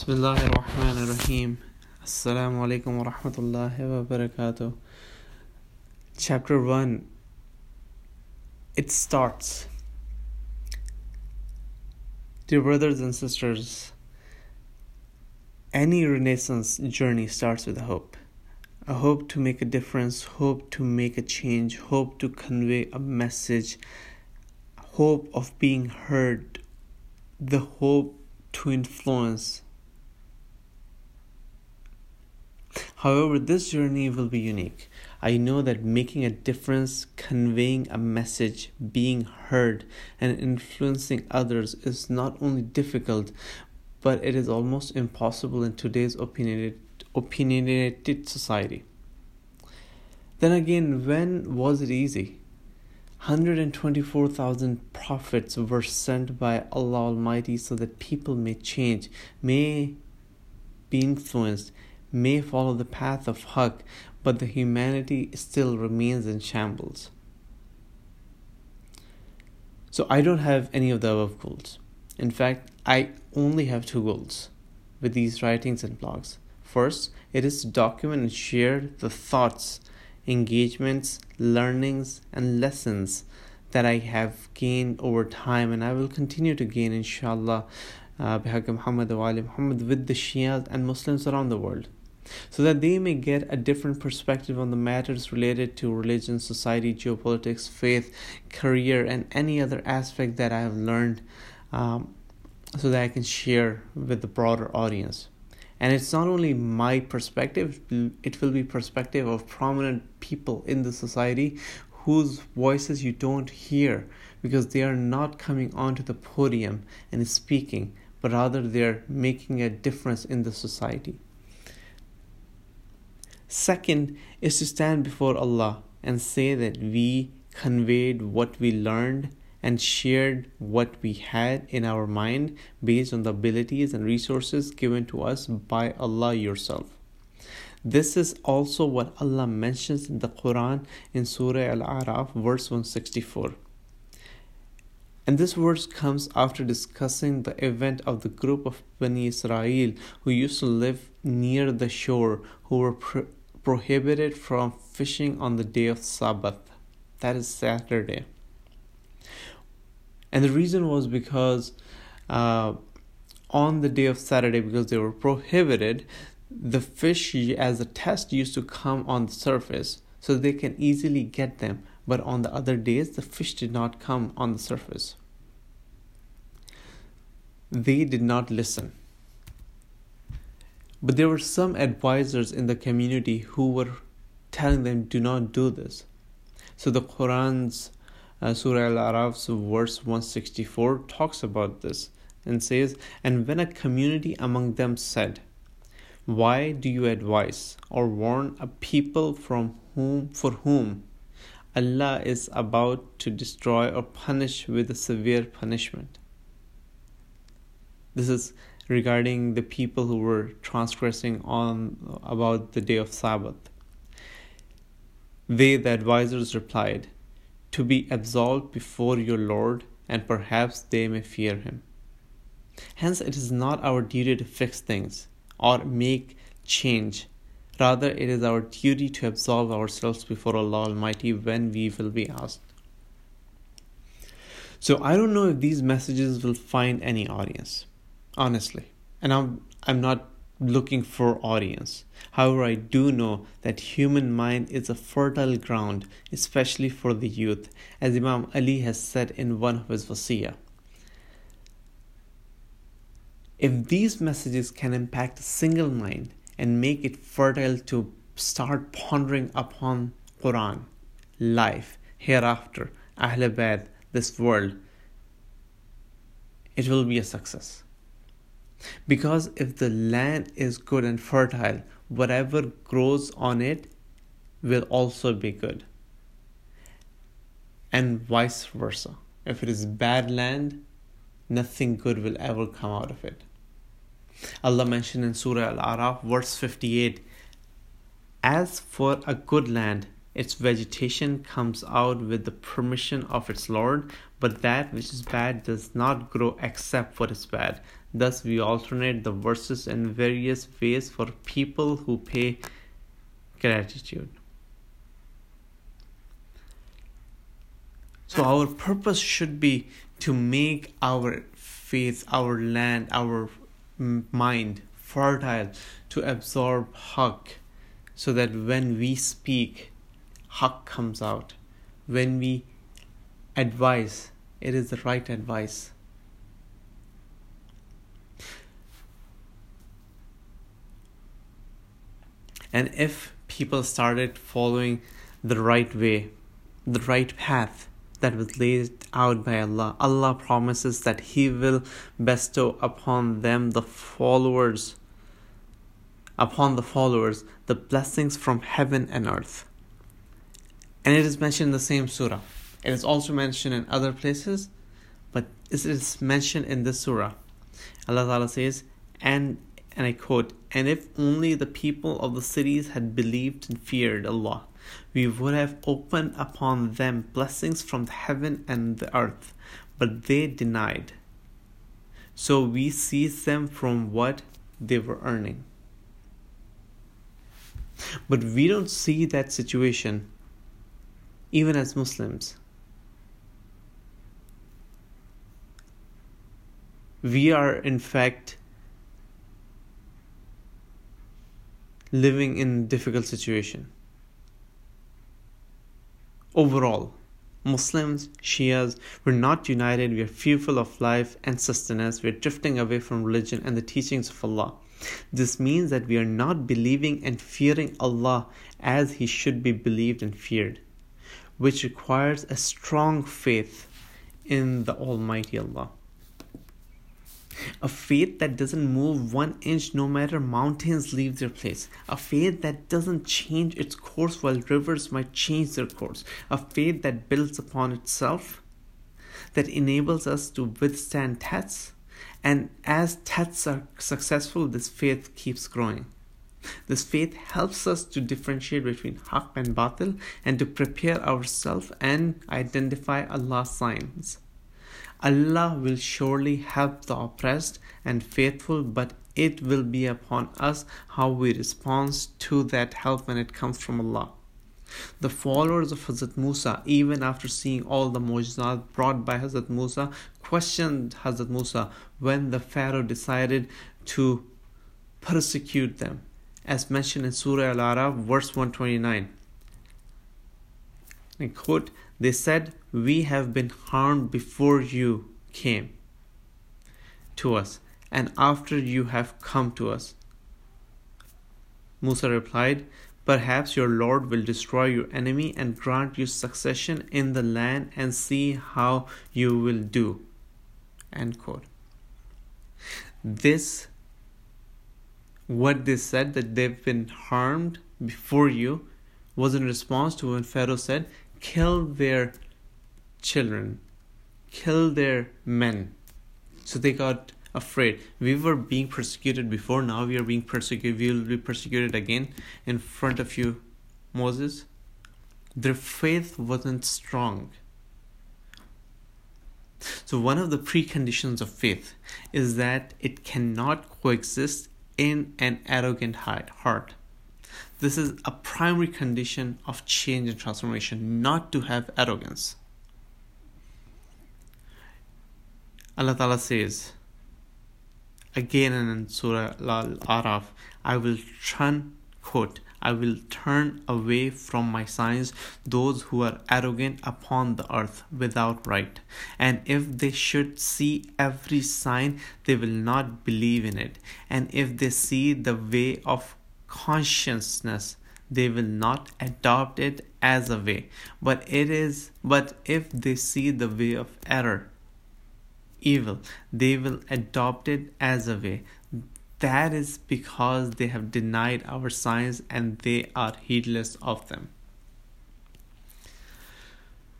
بسم الله الرحمن الرحيم السلام عليكم ورحمة الله وبركاته Chapter 1 It starts Dear brothers and sisters, any Renaissance journey starts with a hope. A hope to make a difference, hope to make a change, hope to convey a message, hope of being heard, the hope to influence. However, this journey will be unique. I know that making a difference, conveying a message, being heard, and influencing others is not only difficult, but it is almost impossible in today's opinionated, opinionated society. Then again, when was it easy? 124,000 prophets were sent by Allah Almighty so that people may change, may be influenced, may follow the path of Haqq, but the humanity still remains in shambles. So I don't have any of the above goals. In fact, I only have two goals with these writings and blogs. First, it is to document and share the thoughts engagements, learnings, and lessons that I have gained over time, and I will continue to gain, inshallah, uh, Muhammad Muhammad with the Shias and Muslims around the world, so that they may get a different perspective on the matters related to religion, society, geopolitics, faith, career, and any other aspect that I have learned, um, so that I can share with the broader audience. And it's not only my perspective it will be perspective of prominent people in the society whose voices you don't hear because they are not coming onto the podium and speaking but rather they're making a difference in the society second is to stand before allah and say that we conveyed what we learned and shared what we had in our mind based on the abilities and resources given to us by Allah yourself. This is also what Allah mentions in the Quran in Surah Al A'raf, verse 164. And this verse comes after discussing the event of the group of Bani Israel who used to live near the shore, who were prohibited from fishing on the day of Sabbath, that is Saturday and the reason was because uh, on the day of Saturday, because they were prohibited, the fish as a test used to come on the surface so they can easily get them. But on the other days, the fish did not come on the surface. They did not listen. But there were some advisors in the community who were telling them, do not do this. So the Quran's uh, Surah Al Araf's verse 164 talks about this and says, And when a community among them said, Why do you advise or warn a people from whom for whom Allah is about to destroy or punish with a severe punishment? This is regarding the people who were transgressing on about the day of Sabbath. They, the advisors, replied, to be absolved before your Lord, and perhaps they may fear him. Hence, it is not our duty to fix things or make change. Rather, it is our duty to absolve ourselves before Allah Almighty when we will be asked. So, I don't know if these messages will find any audience, honestly. And I'm, I'm not looking for audience. However, I do know that human mind is a fertile ground, especially for the youth, as Imam Ali has said in one of his wasiyah. If these messages can impact a single mind and make it fertile to start pondering upon Quran, life, hereafter, Ahl Bayt, this world, it will be a success. Because if the land is good and fertile, whatever grows on it will also be good. And vice versa. If it is bad land, nothing good will ever come out of it. Allah mentioned in Surah Al Araf, verse 58 As for a good land, its vegetation comes out with the permission of its Lord, but that which is bad does not grow except what is bad. Thus, we alternate the verses in various ways for people who pay gratitude. So, our purpose should be to make our faith, our land, our mind fertile to absorb Haqq so that when we speak, Haqq comes out. When we advise, it is the right advice. And if people started following the right way, the right path that was laid out by Allah, Allah promises that He will bestow upon them the followers, upon the followers, the blessings from heaven and earth. And it is mentioned in the same surah. It is also mentioned in other places, but it is mentioned in this surah. Allah Ta'ala says, and and I quote, and if only the people of the cities had believed and feared Allah, we would have opened upon them blessings from the heaven and the earth, but they denied. So we seized them from what they were earning. But we don't see that situation even as Muslims. We are, in fact, living in difficult situation. Overall, Muslims, Shias, we're not united, we are fearful of life and sustenance, we're drifting away from religion and the teachings of Allah. This means that we are not believing and fearing Allah as He should be believed and feared, which requires a strong faith in the Almighty Allah. A faith that doesn't move one inch no matter mountains leave their place. A faith that doesn't change its course while rivers might change their course. A faith that builds upon itself, that enables us to withstand tests. And as tests are successful, this faith keeps growing. This faith helps us to differentiate between haqq and batil and to prepare ourselves and identify Allah's signs. Allah will surely help the oppressed and faithful, but it will be upon us how we respond to that help when it comes from Allah. The followers of Hazrat Musa, even after seeing all the mujizat brought by Hazrat Musa, questioned Hazrat Musa when the Pharaoh decided to persecute them, as mentioned in Surah Al Araf, verse 129. I quote, They said, We have been harmed before you came to us, and after you have come to us. Musa replied, Perhaps your Lord will destroy your enemy and grant you succession in the land and see how you will do. End quote. This, what they said that they've been harmed before you, was in response to when Pharaoh said, kill their children, kill their men. So they got afraid. We were being persecuted before, now we are being persecuted. We will be persecuted again in front of you, Moses. Their faith wasn't strong. So, one of the preconditions of faith is that it cannot coexist in an arrogant heart. This is a primary condition of change and transformation, not to have arrogance. Allah Ta'ala says again in Surah Al Araf, I will turn, quote, I will turn away from my signs those who are arrogant upon the earth without right. And if they should see every sign, they will not believe in it. And if they see the way of consciousness they will not adopt it as a way but it is but if they see the way of error evil they will adopt it as a way that is because they have denied our signs and they are heedless of them.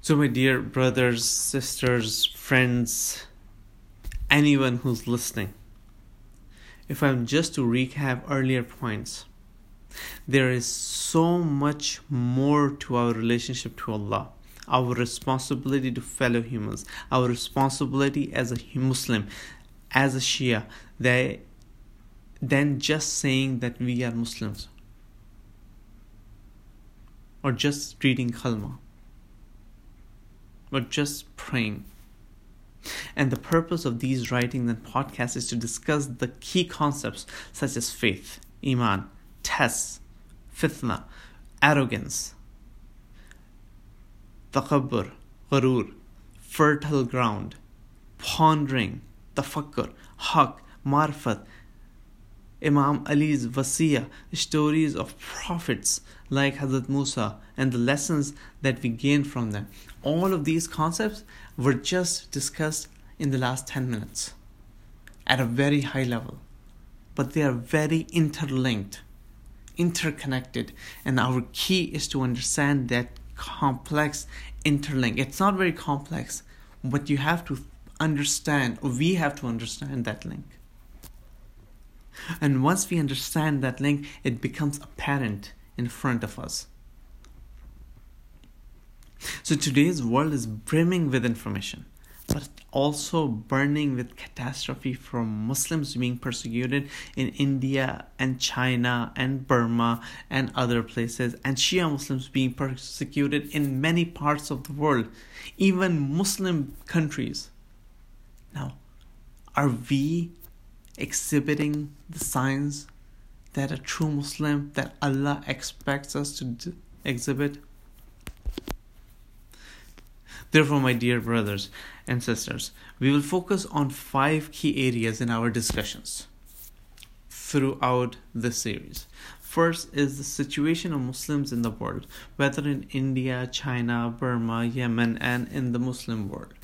So my dear brothers sisters friends anyone who's listening if i'm just to recap earlier points There is so much more to our relationship to Allah, our responsibility to fellow humans, our responsibility as a Muslim, as a Shia, that, than just saying that we are Muslims or just reading kalma or just praying. And the purpose of these writings and podcasts is to discuss the key concepts such as faith, iman, tests, fitna, arrogance, takabbur, gharur, fertile ground, pondering, tafakkur, haq, marfat, Imam Ali's wasiya, stories of prophets like Hazrat Musa, and the lessons that we gain from them. All of these concepts were just discussed in the last 10 minutes at a very high level, but they are very interlinked, interconnected, and our key is to understand that complex interlink. It's not very complex, but you have to understand, or we have to understand that link. And once we understand that link, it becomes apparent in front of us. So today's world is brimming with information, but also burning with catastrophe from Muslims being persecuted in India and China and Burma and other places, and Shia Muslims being persecuted in many parts of the world, even Muslim countries. Now, are we exhibiting the signs that a true Muslim, that Allah expects us to d- exhibit. Therefore, my dear brothers and sisters, we will focus on five key areas in our discussions throughout this series. First is the situation of Muslims in the world, whether in India, China, Burma, Yemen, and in the Muslim world.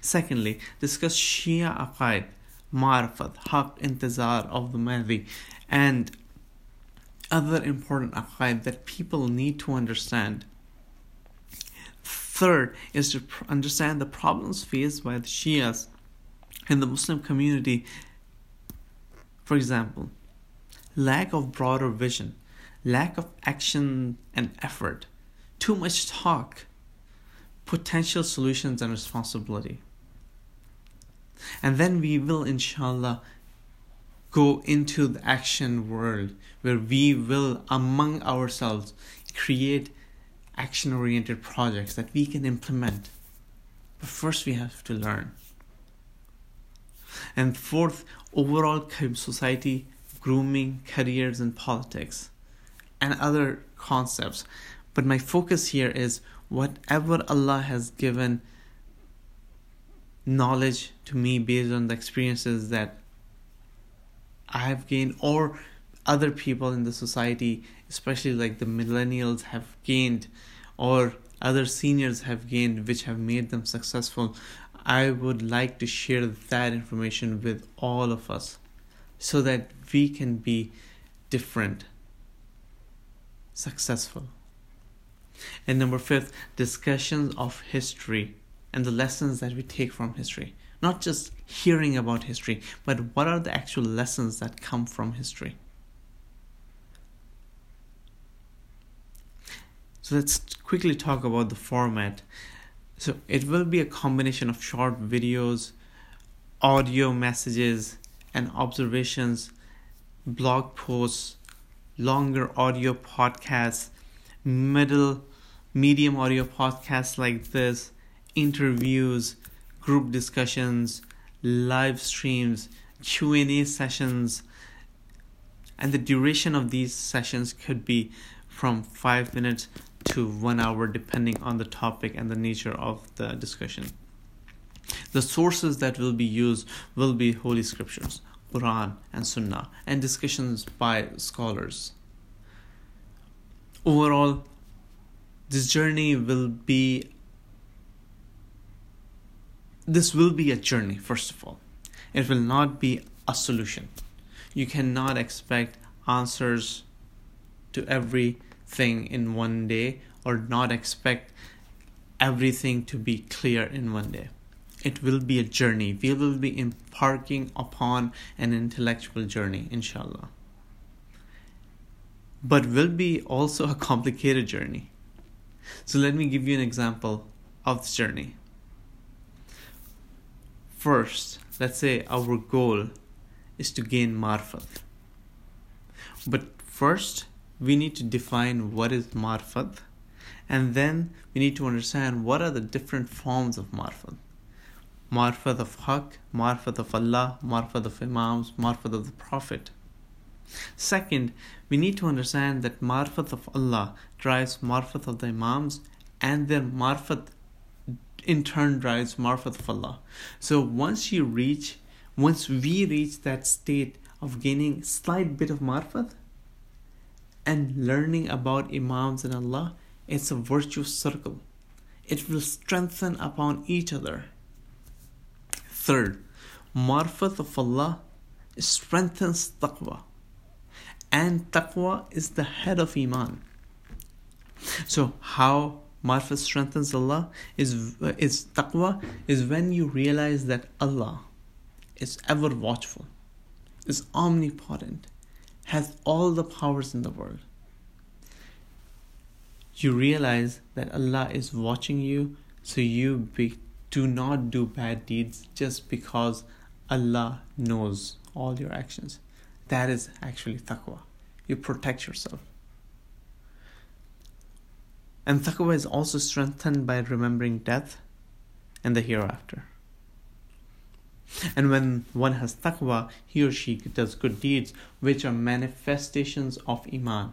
Secondly, discuss Shia Aqaid, Marfat, Haq, Intizar of the Mahdi, and other important aqaid that people need to understand. Third is to understand the problems faced by the Shias in the Muslim community. For example, lack of broader vision, lack of action and effort, too much talk, potential solutions and responsibility. And then we will, inshallah, go into the action world where we will, among ourselves, create action oriented projects that we can implement. But first, we have to learn. And fourth, overall society, grooming, careers, and politics, and other concepts. But my focus here is whatever Allah has given knowledge to me based on the experiences that I have gained or other people in the society, especially like the millennials, have gained or other seniors have gained, which have made them successful. I would like to share that information with all of us so that we can be different, successful. And number fifth, discussions of history and the lessons that we take from history. Not just hearing about history, but what are the actual lessons that come from history. So let's quickly talk about the format. So it will be a combination of short videos, audio messages, and observations, blog posts, longer audio podcasts, middle medium audio podcasts like this, interviews, group discussions, live streams, Q&A sessions, and the duration of these sessions could be from 5 minutes to 1 hour depending on the topic and the nature of the discussion. The sources that will be used will be holy scriptures, Quran and Sunnah, and discussions by scholars. Overall, this journey will be this will be a journey, first of all. It will not be a solution. You cannot expect answers to everything in one day or not expect everything to be clear in one day. It will be a journey. We will be embarking upon an intellectual journey, inshallah. but will be also a complicated journey. So let me give you an example of this journey. First, let's say our goal is to gain marfat. But first, we need to define what is marfat, and then we need to understand what are the different forms of marfat. Marfat of Haqq, marfat of Allah, marfat of Imams, marfat of the Prophet. Second, we need to understand that marfat of Allah drives marfat of the Imams and their marfat in turn drives marfat of Allah. So once you reach, once we reach that state of gaining slight bit of marfat and learning about Imams and Allah, it's a virtuous circle. It will strengthen upon each other. Third, marfat of Allah strengthens taqwa and taqwa is the head of iman so how marfat strengthens allah is is taqwa is when you realize that allah is ever watchful is omnipotent has all the powers in the world you realize that allah is watching you so you be, do not do bad deeds just because allah knows all your actions that is actually taqwa. You protect yourself. And taqwa is also strengthened by remembering death and the hereafter. And when one has taqwa, he or she does good deeds, which are manifestations of iman.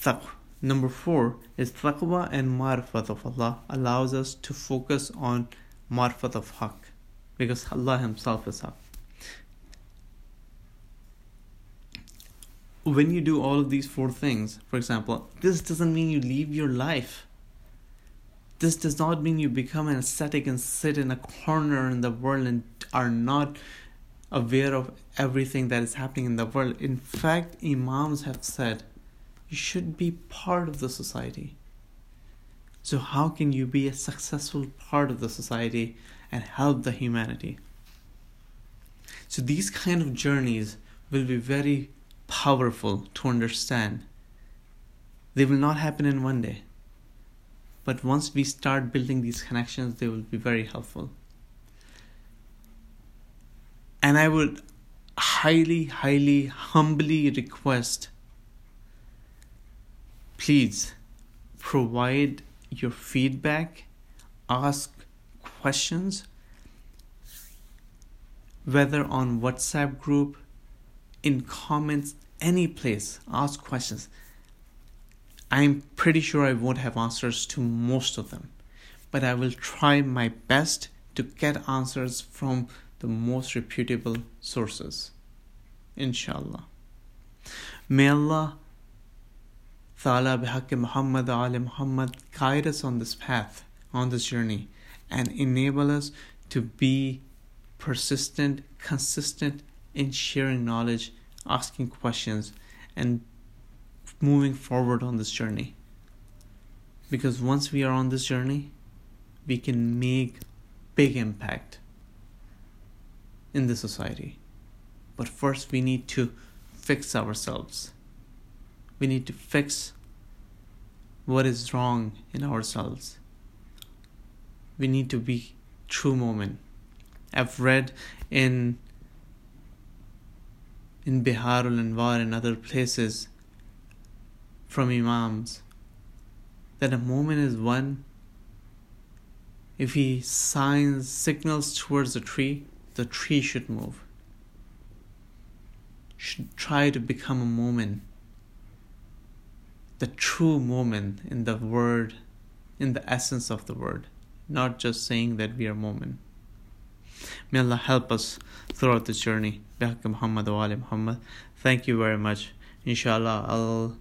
Taqwa. Number four is taqwa and marfat of Allah allows us to focus on marfat of haqq because Allah Himself is up. When you do all of these four things, for example, this doesn't mean you leave your life. This does not mean you become an ascetic and sit in a corner in the world and are not aware of everything that is happening in the world. In fact, Imams have said you should be part of the society. So, how can you be a successful part of the society and help the humanity. So these kind of journeys will be very powerful to understand. They will not happen in one day. But once we start building these connections, they will be very helpful. And I would highly, highly, humbly request please provide your feedback, ask questions, whether on WhatsApp group, in comments, any place, ask questions. I'm pretty sure I won't have answers to most of them, but I will try my best to get answers from the most reputable sources. Inshallah. May Allah Ta'ala bihaqq Muhammad Ali Muhammad guide us on this path, on this journey and enable us to be persistent, consistent in sharing knowledge, asking questions, and moving forward on this journey. Because once we are on this journey, we can make big impact in the society. But first we need to fix ourselves. We need to fix what is wrong in ourselves we need to be true Mu'min. I've read in in Biharul Anwar and other places from Imams that a Mu'min is one if he signs signals towards a tree, the tree should move. Should try to become a Mu'min. The true Mu'min in the word, in the essence of the word not just saying that we are Mu'min. May Allah help us throughout this journey. Muhammad Muhammad. Thank you very much. Inshallah, I'll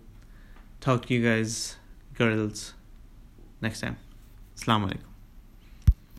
talk to you guys, girls, next time. Assalamu alaikum.